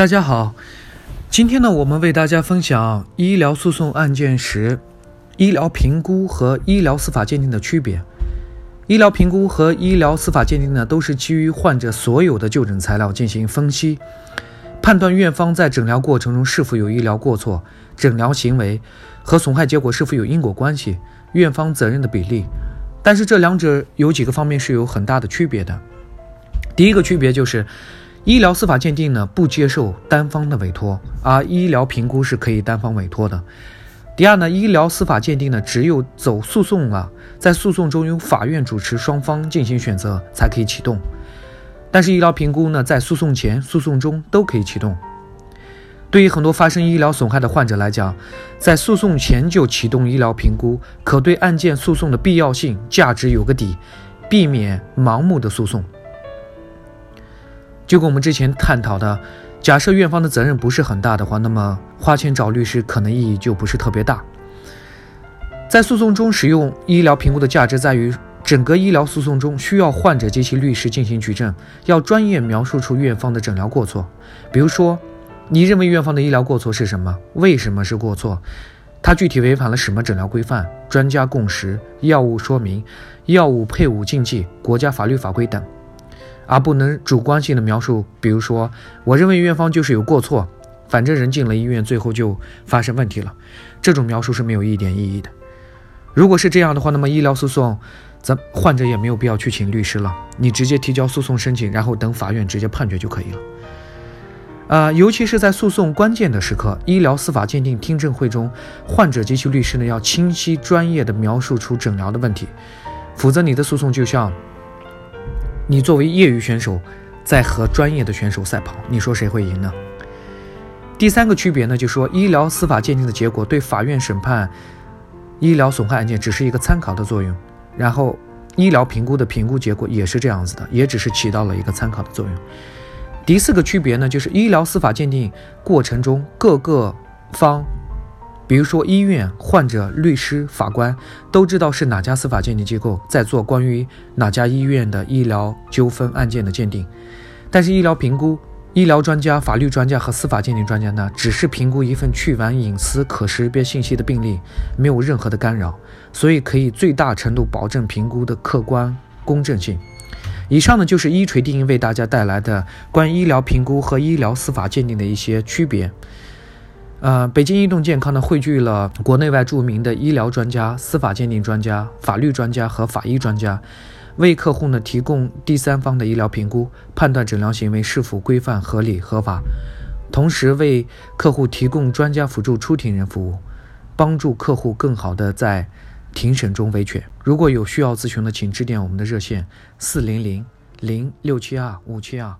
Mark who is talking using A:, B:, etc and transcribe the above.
A: 大家好，今天呢，我们为大家分享医疗诉讼案件时，医疗评估和医疗司法鉴定的区别。医疗评估和医疗司法鉴定呢，都是基于患者所有的就诊材料进行分析，判断院方在诊疗过程中是否有医疗过错、诊疗行为和损害结果是否有因果关系、院方责任的比例。但是这两者有几个方面是有很大的区别的。第一个区别就是。医疗司法鉴定呢不接受单方的委托，而医疗评估是可以单方委托的。第二呢，医疗司法鉴定呢只有走诉讼了，在诉讼中由法院主持双方进行选择才可以启动。但是医疗评估呢在诉讼前、诉讼中都可以启动。对于很多发生医疗损害的患者来讲，在诉讼前就启动医疗评估，可对案件诉讼的必要性、价值有个底，避免盲目的诉讼。就跟我们之前探讨的，假设院方的责任不是很大的话，那么花钱找律师可能意义就不是特别大。在诉讼中使用医疗评估的价值在于，整个医疗诉讼中需要患者及其律师进行举证，要专业描述出院方的诊疗过错。比如说，你认为院方的医疗过错是什么？为什么是过错？它具体违反了什么诊疗规范、专家共识、药物说明、药物配伍禁忌、国家法律法规等。而不能主观性的描述，比如说，我认为院方就是有过错，反正人进了医院，最后就发生问题了。这种描述是没有一点意义的。如果是这样的话，那么医疗诉讼，咱患者也没有必要去请律师了，你直接提交诉讼申请，然后等法院直接判决就可以了。啊，尤其是在诉讼关键的时刻，医疗司法鉴定听证会中，患者及其律师呢要清晰专业的描述出诊疗的问题，否则你的诉讼就像。你作为业余选手，在和专业的选手赛跑，你说谁会赢呢？第三个区别呢，就说医疗司法鉴定的结果对法院审判医疗损害案件只是一个参考的作用，然后医疗评估的评估结果也是这样子的，也只是起到了一个参考的作用。第四个区别呢，就是医疗司法鉴定过程中各个方。比如说，医院、患者、律师、法官都知道是哪家司法鉴定机构在做关于哪家医院的医疗纠纷案件的鉴定，但是医疗评估、医疗专家、法律专家和司法鉴定专家呢，只是评估一份去完隐私、可识别信息的病例，没有任何的干扰，所以可以最大程度保证评估的客观公正性。以上呢，就是一锤定音为大家带来的关于医疗评估和医疗司法鉴定的一些区别。呃，北京移动健康呢，汇聚了国内外著名的医疗专家、司法鉴定专家、法律专家和法医专家，为客户呢提供第三方的医疗评估，判断诊疗行为是否规范、合理、合法，同时为客户提供专家辅助出庭人服务，帮助客户更好的在庭审中维权。如果有需要咨询的，请致电我们的热线：四零零零六七二五七二。